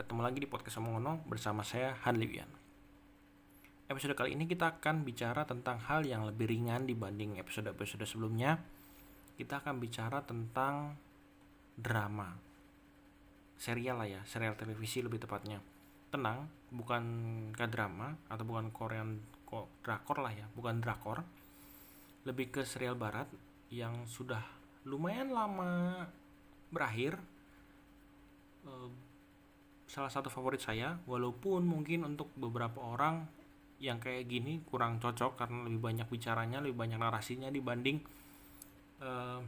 ketemu lagi di podcast Omongono bersama saya Han Liwian. Episode kali ini kita akan bicara tentang hal yang lebih ringan dibanding episode-episode sebelumnya. Kita akan bicara tentang drama. Serial lah ya, serial televisi lebih tepatnya. Tenang, bukan drama atau bukan Korean kok drakor lah ya, bukan drakor. Lebih ke serial barat yang sudah lumayan lama berakhir eh, salah satu favorit saya walaupun mungkin untuk beberapa orang yang kayak gini kurang cocok karena lebih banyak bicaranya lebih banyak narasinya dibanding uh,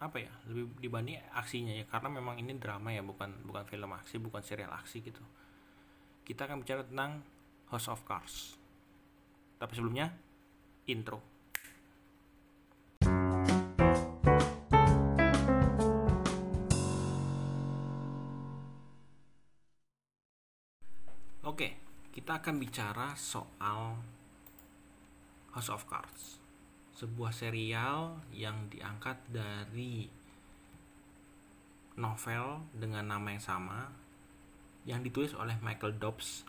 apa ya lebih dibanding aksinya ya. Karena memang ini drama ya bukan bukan film aksi bukan serial aksi gitu. Kita akan bicara tentang House of Cards. Tapi sebelumnya intro kita akan bicara soal House of Cards. Sebuah serial yang diangkat dari novel dengan nama yang sama yang ditulis oleh Michael Dobbs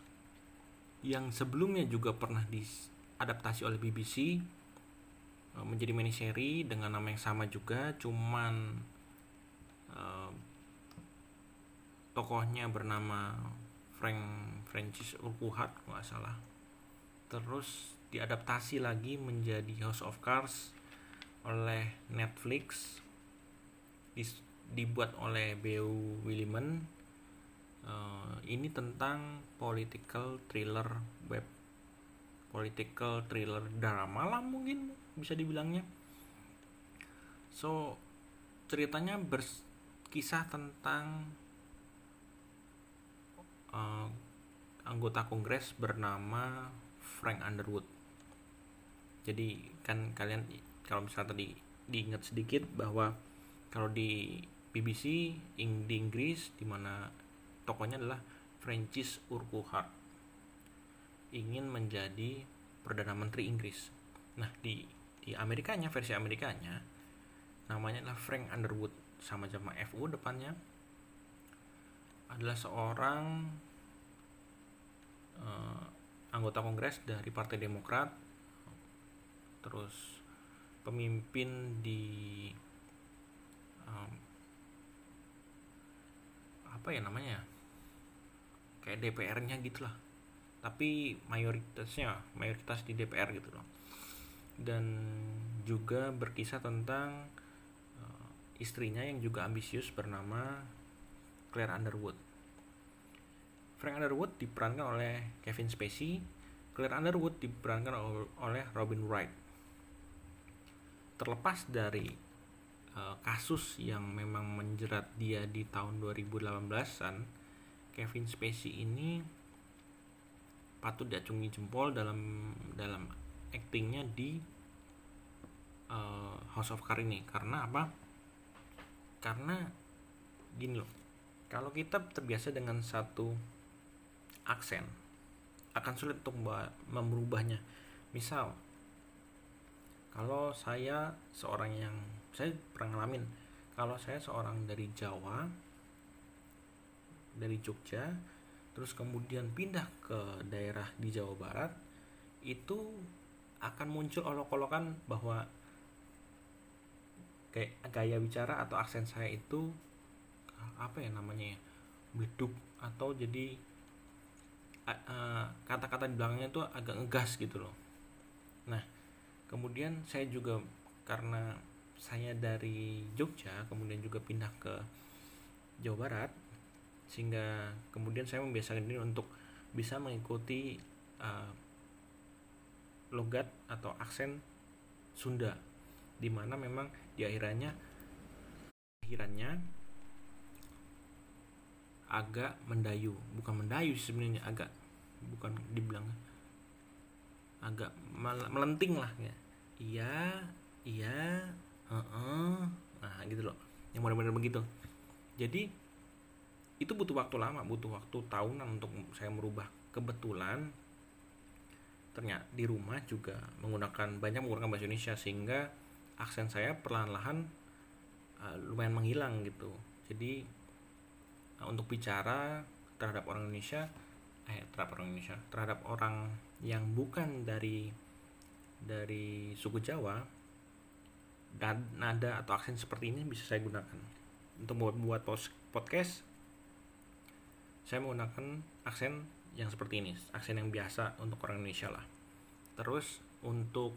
yang sebelumnya juga pernah diadaptasi oleh BBC eh, menjadi miniseri dengan nama yang sama juga cuman uh, tokohnya bernama Frank Francis Urquhart nggak salah terus diadaptasi lagi menjadi House of Cards oleh Netflix dibuat oleh B.U. Williman uh, ini tentang political thriller web political thriller drama lah mungkin bisa dibilangnya so ceritanya berkisah tentang uh, anggota kongres bernama Frank Underwood. Jadi kan kalian kalau misalnya tadi diingat sedikit bahwa kalau di BBC ing di Inggris di mana tokonya adalah Francis Urquhart ingin menjadi perdana menteri Inggris. Nah di di Amerikanya versi Amerikanya namanya adalah Frank Underwood sama sama FU depannya adalah seorang uh, anggota kongres dari Partai Demokrat, terus pemimpin di um, apa ya namanya, kayak DPR-nya gitulah, tapi mayoritasnya mayoritas di DPR gitu loh, dan juga berkisah tentang uh, istrinya yang juga ambisius bernama Claire Underwood. Frank Underwood diperankan oleh Kevin Spacey, Claire Underwood diperankan oleh Robin Wright. Terlepas dari uh, kasus yang memang menjerat dia di tahun 2018-an, Kevin Spacey ini patut diacungi jempol dalam dalam aktingnya di uh, House of Cards ini karena apa? Karena gini loh kalau kita terbiasa dengan satu aksen, akan sulit untuk merubahnya. Misal, kalau saya seorang yang saya pernah ngalamin, kalau saya seorang dari Jawa, dari Jogja, terus kemudian pindah ke daerah di Jawa Barat, itu akan muncul olok-olokan bahwa kayak gaya bicara atau aksen saya itu apa ya namanya ya atau jadi kata-kata di belakangnya tuh agak ngegas gitu loh. Nah kemudian saya juga karena saya dari Jogja kemudian juga pindah ke Jawa Barat sehingga kemudian saya membiasakan diri untuk bisa mengikuti uh, logat atau aksen Sunda di mana memang di akhirannya akhirannya agak mendayu. Bukan mendayu sebenarnya agak bukan dibilang agak melenting lah ya. Iya iya uh -uh. nah gitu loh. Yang benar-benar begitu. Jadi itu butuh waktu lama butuh waktu tahunan untuk saya merubah. Kebetulan ternyata di rumah juga menggunakan banyak menggunakan bahasa Indonesia sehingga aksen saya perlahan-lahan uh, lumayan menghilang gitu. Jadi untuk bicara terhadap orang Indonesia eh terhadap orang Indonesia terhadap orang yang bukan dari dari suku Jawa dan nada atau aksen seperti ini bisa saya gunakan. Untuk buat buat podcast saya menggunakan aksen yang seperti ini aksen yang biasa untuk orang Indonesia lah. Terus untuk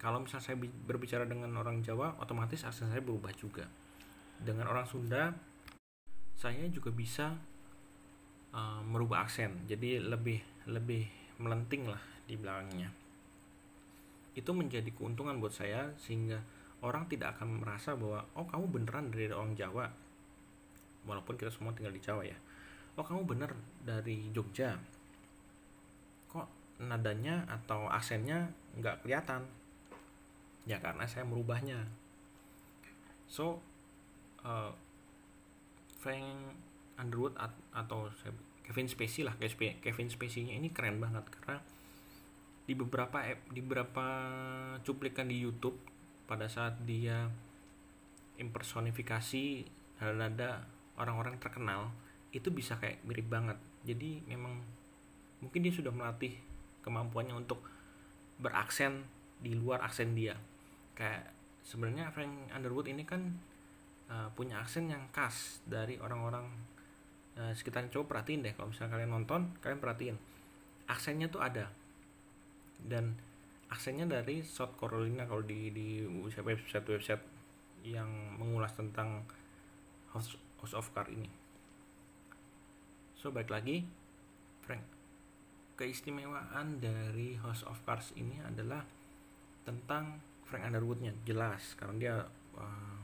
kalau misalnya saya berbicara dengan orang Jawa otomatis aksen saya berubah juga. Dengan orang Sunda saya juga bisa uh, merubah aksen. Jadi lebih lebih melenting lah di belakangnya itu menjadi keuntungan buat saya sehingga orang tidak akan merasa bahwa oh kamu beneran dari orang Jawa? Walaupun kita semua tinggal di Jawa ya. Oh kamu bener dari Jogja? Kok nadanya atau aksennya nggak kelihatan? Ya karena saya merubahnya. So uh, Frank Underwood atau Kevin Spacey lah Kevin Spacey-nya ini keren banget karena di beberapa di beberapa cuplikan di YouTube pada saat dia impersonifikasi nada orang-orang terkenal itu bisa kayak mirip banget. Jadi memang mungkin dia sudah melatih kemampuannya untuk beraksen di luar aksen dia. Kayak sebenarnya Frank Underwood ini kan uh, punya aksen yang khas dari orang-orang uh, sekitar coba perhatiin deh kalau misalnya kalian nonton kalian perhatiin aksennya tuh ada dan aksennya dari South Carolina kalau di di website website yang mengulas tentang House, House of Cards ini. So baik lagi, Frank. Keistimewaan dari House of Cards ini adalah tentang Frank Underwoodnya jelas karena dia uh,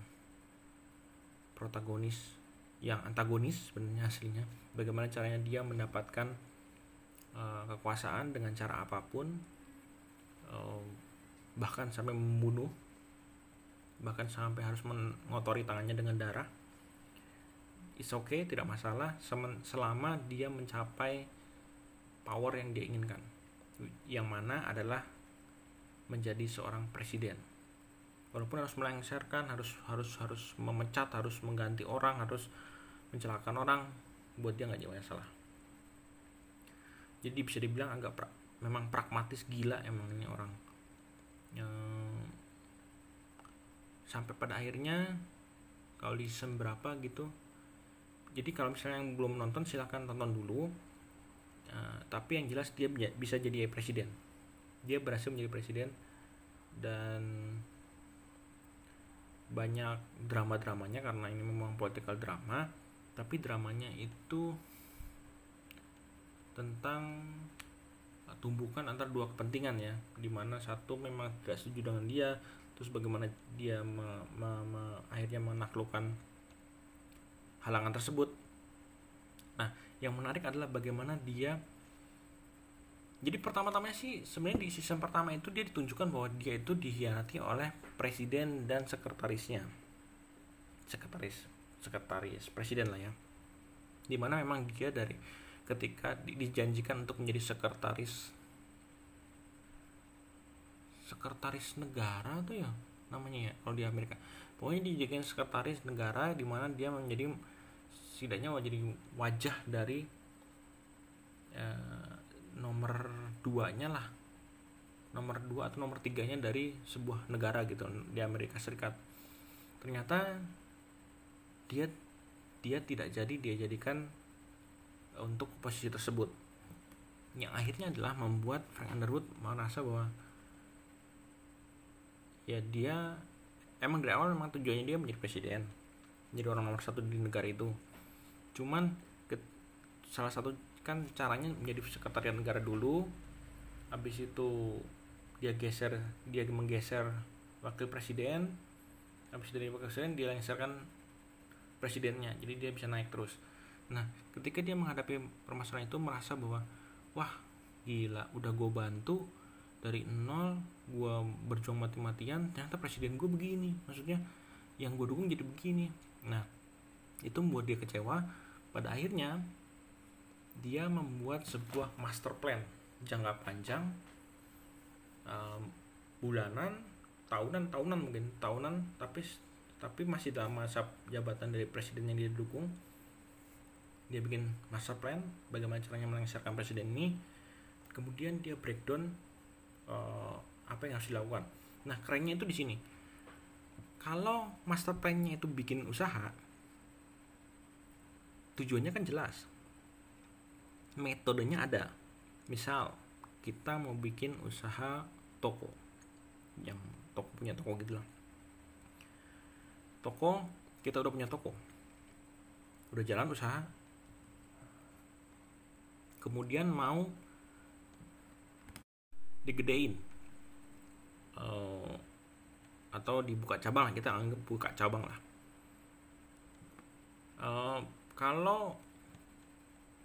protagonis yang antagonis sebenarnya aslinya. Bagaimana caranya dia mendapatkan uh, kekuasaan dengan cara apa pun Eh, bahkan sampai membunuh bahkan sampai harus mengotori tangannya dengan darah. Is okay tidak masalah selama dia mencapai power yang dia inginkan. Yang mana adalah menjadi seorang presiden walaupun harus melengsarkan harus harus harus memecat harus mengganti orang harus mencelakakan orang buat dia nggak jauh salah jadi bisa dibilang agak pra memang pragmatis gila emang ini orang. Yang sampai pada akhirnya kalau di season berapa gitu jadi kalau misalnya yang belum nonton silahkan tonton dulu. Uh, tapi yang jelas dia bisa jadi presiden. Dia berhasil menjadi presiden dan banyak drama-dramanya karena ini memang political drama tapi dramanya itu tentang tumbukan antara dua kepentingan ya di mana satu memang tidak setuju dengan dia terus bagaimana dia me, me, me, akhirnya menaklukkan halangan tersebut. Nah yang menarik adalah bagaimana dia jadi pertama-tama sih sebenarnya di season pertama itu dia ditunjukkan bahwa dia itu dihianati oleh presiden dan sekretarisnya. Sekretaris sekretaris presiden lah ya. Di mana memang dia dari ketika dijanjikan untuk menjadi sekretaris sekretaris negara tuh ya namanya ya kalau di Amerika. Pokoknya dijadikan sekretaris negara di mana dia menjadi setidaknya jadi wajah dari eh, duanya lah. Nomor dua atau nomor tiganya dari sebuah negara gitu di Amerika Serikat. Ternyata dia dia tidak jadi dia jadikan untuk posisi tersebut. Yang akhirnya adalah membuat Frank Underwood merasa bahwa ya dia emang dari awal memang tujuannya dia menjadi presiden menjadi orang nomor satu di negara itu. Cuman ke, salah satu kan caranya menjadi sekretariat negara dulu habis itu dia geser dia menggeser wakil presiden habis dari wakil presiden dia lengserkan presidennya jadi dia bisa naik terus Nah, ketika dia menghadapi permasalahan itu merasa bahwa wah gila, udah gue bantu dari nol, gue berjuang mati-matian, ternyata presiden gue begini. Maksudnya yang gue dukung jadi begini. Nah, itu membuat dia kecewa. Pada akhirnya dia membuat sebuah master plan jangka panjang um, bulanan tahunan tahunan mungkin tahunan tapi tapi masih dalam masa jabatan dari presiden yang dia dukung. Dia bikin master plan bagaimana caranya melengsarkan presiden ini. Kemudian dia breakdown uh, apa yang harus dilakukan. Nah kerennya itu di sini. Kalau master plan-nya itu bikin usaha tujuannya kan jelas. Metodenya ada misal kita mau bikin usaha toko. Yang toko punya toko gitu lah. Toko kita udah punya toko. Udah jalan usaha. Kemudian mau digedein. Uh, atau dibuka cabang lah kita anggap buka cabang lah. Uh, kalau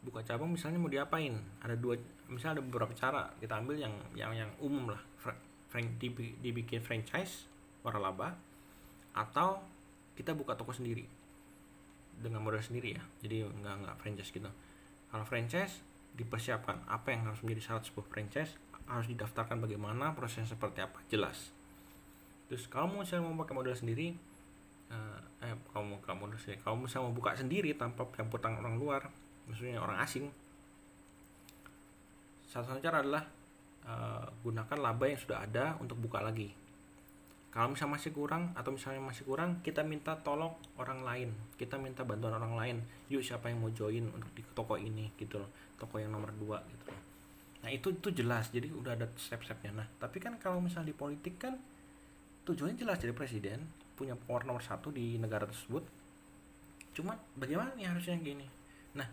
buka cabang misalnya mau diapain? Ada dua misalnya ada beberapa cara kita ambil yang yang yang umum lah. Frank dibikin franchise waralaba atau kita buka toko sendiri. Dengan modal sendiri ya jadi nggak nggak franchise gitu. Kalau franchise dipersiapkan apa yang harus menjadi syarat sebuah franchise harus didaftarkan bagaimana prosesnya seperti apa jelas. Terus kalau misalnya mau pakai modal sendiri eh mau kamu modal sendiri kalau misalnya mau buka sendiri tanpa campur tangan orang luar maksudnya orang asing satu satu cara adalah uh, gunakan laba yang sudah ada untuk buka lagi. Kalau misalnya masih kurang atau misalnya masih kurang kita minta tolong orang lain. Kita minta bantuan orang lain. Yuk siapa yang mau join untuk di toko ini gitu loh. Toko yang nomor dua gitu loh. Nah itu itu jelas. Jadi udah ada step-stepnya. Nah tapi kan kalau misalnya di politik kan tujuannya jelas jadi presiden punya power nomor satu di negara tersebut. Cuma bagaimana nih harusnya gini? Nah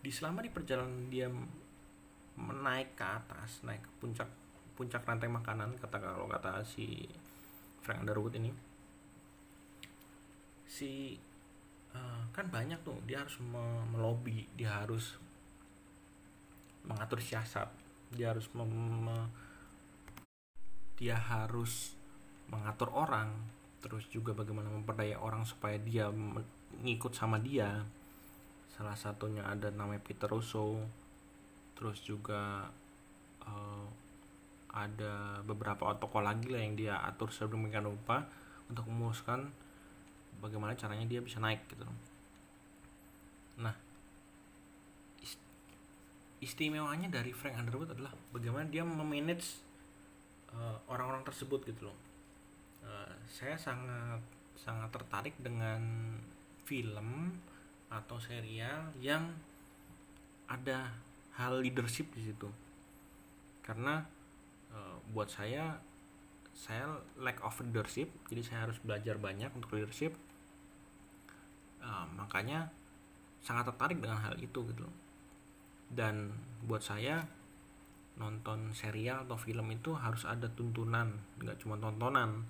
di selama di perjalanan dia menaik ke atas naik ke puncak puncak rantai makanan kata kalau kata si Frank Underwood ini. Si uh, kan banyak tuh dia harus melobi dia harus mengatur siasat dia harus mem dia harus mengatur orang terus juga bagaimana memperdaya orang supaya dia mengikut sama dia. Salah satunya ada namanya Peter Russo terus juga uh, ada beberapa tokoh lagi lah yang dia atur sedemikian rupa untuk memuluskan bagaimana caranya dia bisa naik gitu. Nah istimewanya dari Frank Underwood adalah bagaimana dia memanage uh, orang-orang tersebut gitu loh. Uh, saya sangat sangat tertarik dengan film atau serial yang ada hal leadership di situ. Karena uh, buat saya saya lack of leadership jadi saya harus belajar banyak untuk leadership. Uh, makanya sangat tertarik dengan hal itu gitu dan buat saya nonton serial atau film itu harus ada tuntunan nggak cuma tontonan.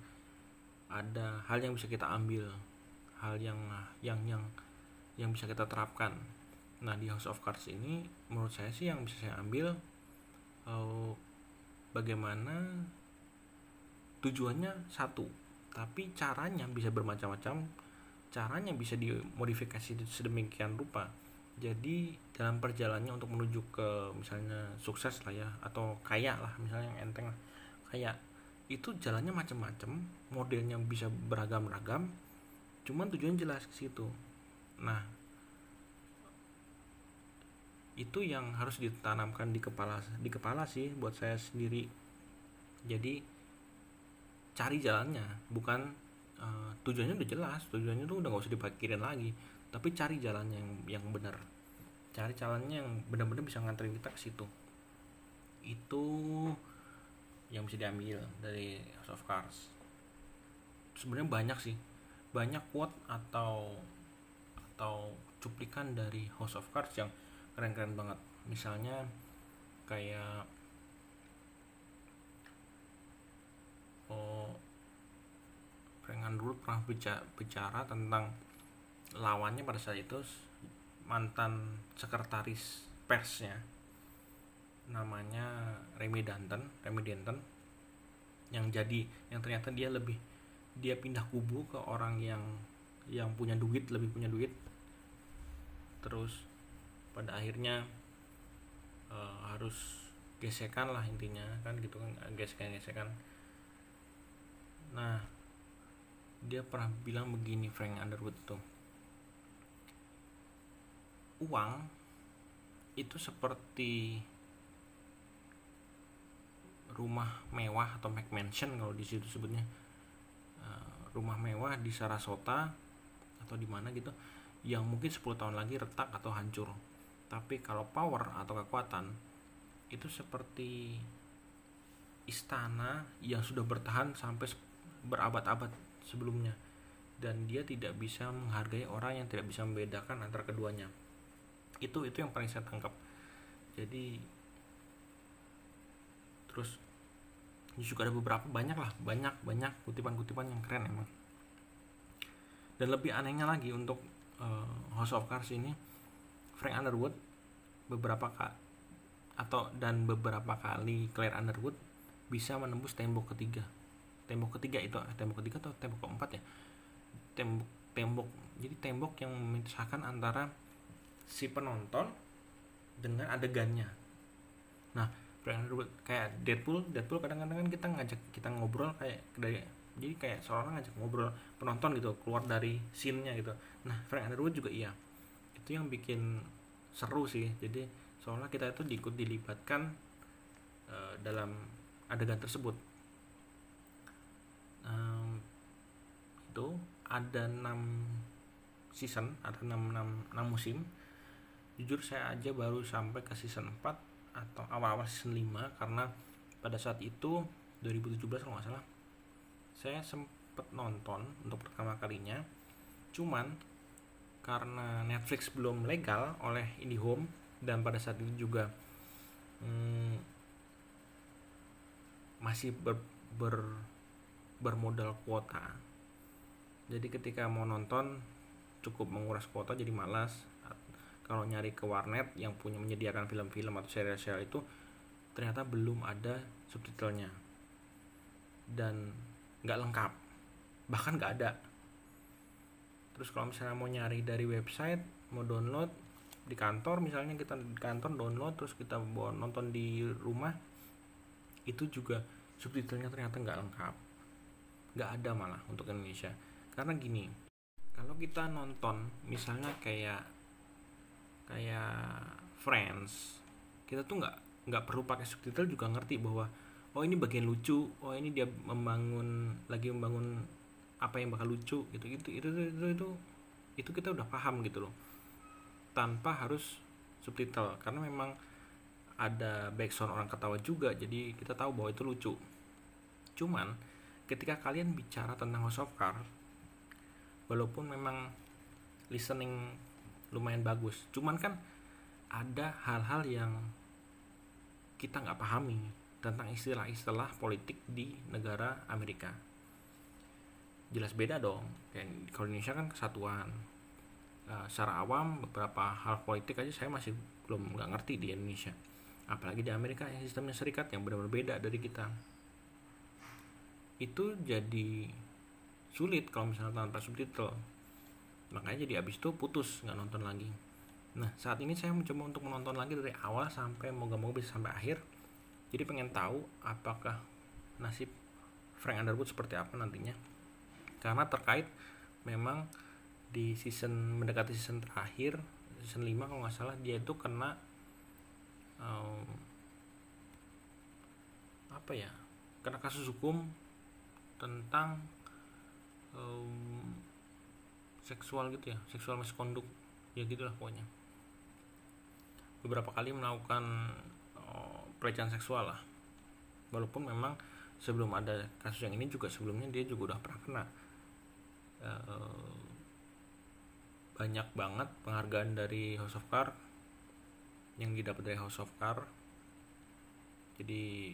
Ada hal yang bisa kita ambil hal yang yang yang yang bisa kita terapkan nah di House of Cards ini menurut saya sih yang bisa saya ambil uh, bagaimana tujuannya satu tapi caranya bisa bermacam-macam caranya bisa dimodifikasi sedemikian rupa. Jadi dalam perjalanannya untuk menuju ke misalnya sukses lah ya atau kaya lah misalnya yang enteng lah kaya itu jalannya macam-macam modelnya bisa beragam-ragam cuman tujuan jelas ke situ. Nah itu yang harus ditanamkan di kepala di kepala sih buat saya sendiri. Jadi cari jalannya bukan uh, tujuannya udah jelas tujuannya tuh udah gak usah dipikirin lagi tapi cari jalannya yang yang benar. Cari jalannya yang benar-benar bisa nganterin kita ke situ. Itu yang bisa diambil dari House of Cards. Sebenarnya banyak sih. Banyak quote atau atau cuplikan dari House of Cards yang keren-keren banget. Misalnya kayak oh Frank dulu pernah bicara, bicara tentang lawannya pada saat itu mantan sekretaris persnya. Namanya Remy Danton Remy Danton yang jadi yang ternyata dia lebih dia pindah kubu ke orang yang yang punya duit lebih punya duit. Terus pada akhirnya uh, harus gesekan lah intinya kan gitu kan gesekan gesekan nah dia pernah bilang begini Frank Underwood tuh. Uang itu seperti rumah mewah atau McMansion kalau di situ sebutnya. Uh, rumah mewah di Sarasota atau di mana gitu yang mungkin 10 tahun lagi retak atau hancur tapi kalau power atau kekuatan itu seperti istana yang sudah bertahan sampai berabad-abad sebelumnya. Dan dia tidak bisa menghargai orang yang tidak bisa membedakan antara keduanya. Itu itu yang paling saya tangkap. Jadi terus juga ada beberapa banyak lah banyak banyak kutipan-kutipan yang keren emang. Dan lebih anehnya lagi untuk uh, House of Cards ini Frank Underwood beberapa kali atau dan beberapa kali Claire Underwood bisa menembus tembok ketiga. Tembok ketiga itu eh, tembok ketiga atau tembok keempat ya? Tembok tembok jadi tembok yang memisahkan antara si penonton dengan adegannya. Nah kayak Deadpool Deadpool kadang-kadang kan kita ngajak kita ngobrol kayak dari jadi kayak seorang ngajak ngobrol penonton gitu keluar dari scene-nya gitu. Nah Frank Underwood juga iya itu yang bikin seru sih. Jadi seolah kita itu diikut dilibatkan uh, dalam adegan tersebut. Um, itu ada 6 season ada 6, 6, 6 musim. Jujur saya aja baru sampai ke season 4 atau awal-awal season 5 karena pada saat itu 2017 kalau nggak salah saya sempet nonton untuk pertama kalinya. Cuman karena Netflix belum legal oleh IndiHome dan pada saat itu juga hmm, masih ber, ber bermodal kuota. Jadi ketika mau nonton cukup menguras kuota jadi malas. Kalau nyari ke warnet yang punya menyediakan film-film atau serial-serial itu ternyata belum ada subtitlenya. Dan nggak lengkap. Bahkan nggak ada terus kalau misalnya mau nyari dari website mau download di kantor misalnya kita di kantor download terus kita bawa nonton di rumah itu juga subtitlenya ternyata nggak lengkap. Nggak ada malah untuk Indonesia. Karena gini kalau kita nonton misalnya kayak kayak Friends kita tuh nggak nggak perlu pakai subtitle juga ngerti bahwa oh ini bagian lucu oh ini dia membangun lagi membangun apa yang bakal lucu gitu gitu. Itu itu itu itu, itu kita udah paham gitu loh. Tanpa harus subtitle karena memang ada background orang ketawa juga jadi kita tahu bahwa itu lucu. Cuman ketika kalian bicara tentang House of Cards walaupun memang listening lumayan bagus cuman kan ada hal-hal yang kita nggak pahami tentang istilah-istilah politik di negara Amerika jelas beda dong. Kayak kalau Indonesia kan kesatuan. Uh, secara awam beberapa hal politik aja saya masih belum nggak ngerti di Indonesia. Apalagi di Amerika yang sistemnya serikat yang benar-benar beda dari kita. Itu jadi sulit kalau misalnya tanpa subtitle. Makanya jadi abis itu putus nggak nonton lagi. Nah saat ini saya mencoba untuk menonton lagi dari awal sampai moga-moga bisa sampai akhir. Jadi pengen tahu apakah nasib Frank Underwood seperti apa nantinya karena terkait memang di season mendekati season terakhir season 5 kalau nggak salah dia itu kena um, apa ya kena kasus hukum tentang um, seksual gitu ya seksual misconduct ya gitulah pokoknya. Beberapa kali melakukan uh, pelecehan seksual lah. Walaupun memang sebelum ada kasus yang ini juga sebelumnya dia juga udah pernah kena uh, banyak banget penghargaan dari House of Cards yang didapat dari House of Cards. Jadi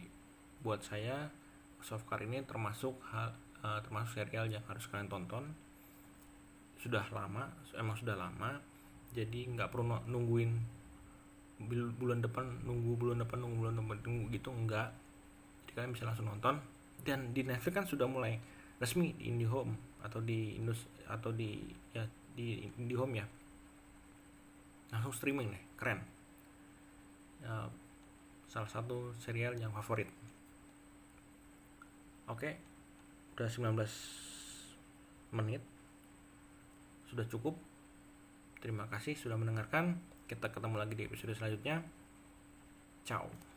buat saya House of Cards ini termasuk hal, uh, termasuk serial yang harus kalian tonton. Sudah lama emang sudah lama. Jadi nggak perlu nungguin bulan depan nunggu bulan depan nunggu bulan depan nunggu gitu enggak jadi kalian bisa langsung nonton. Dan di Netflix kan sudah mulai resmi di IndiHome atau di Indus atau di ya di IndiHome ya langsung streaming nih keren ya, salah satu serial yang favorit oke udah 19 menit sudah cukup Terima kasih sudah mendengarkan. Kita ketemu lagi di episode selanjutnya. Ciao.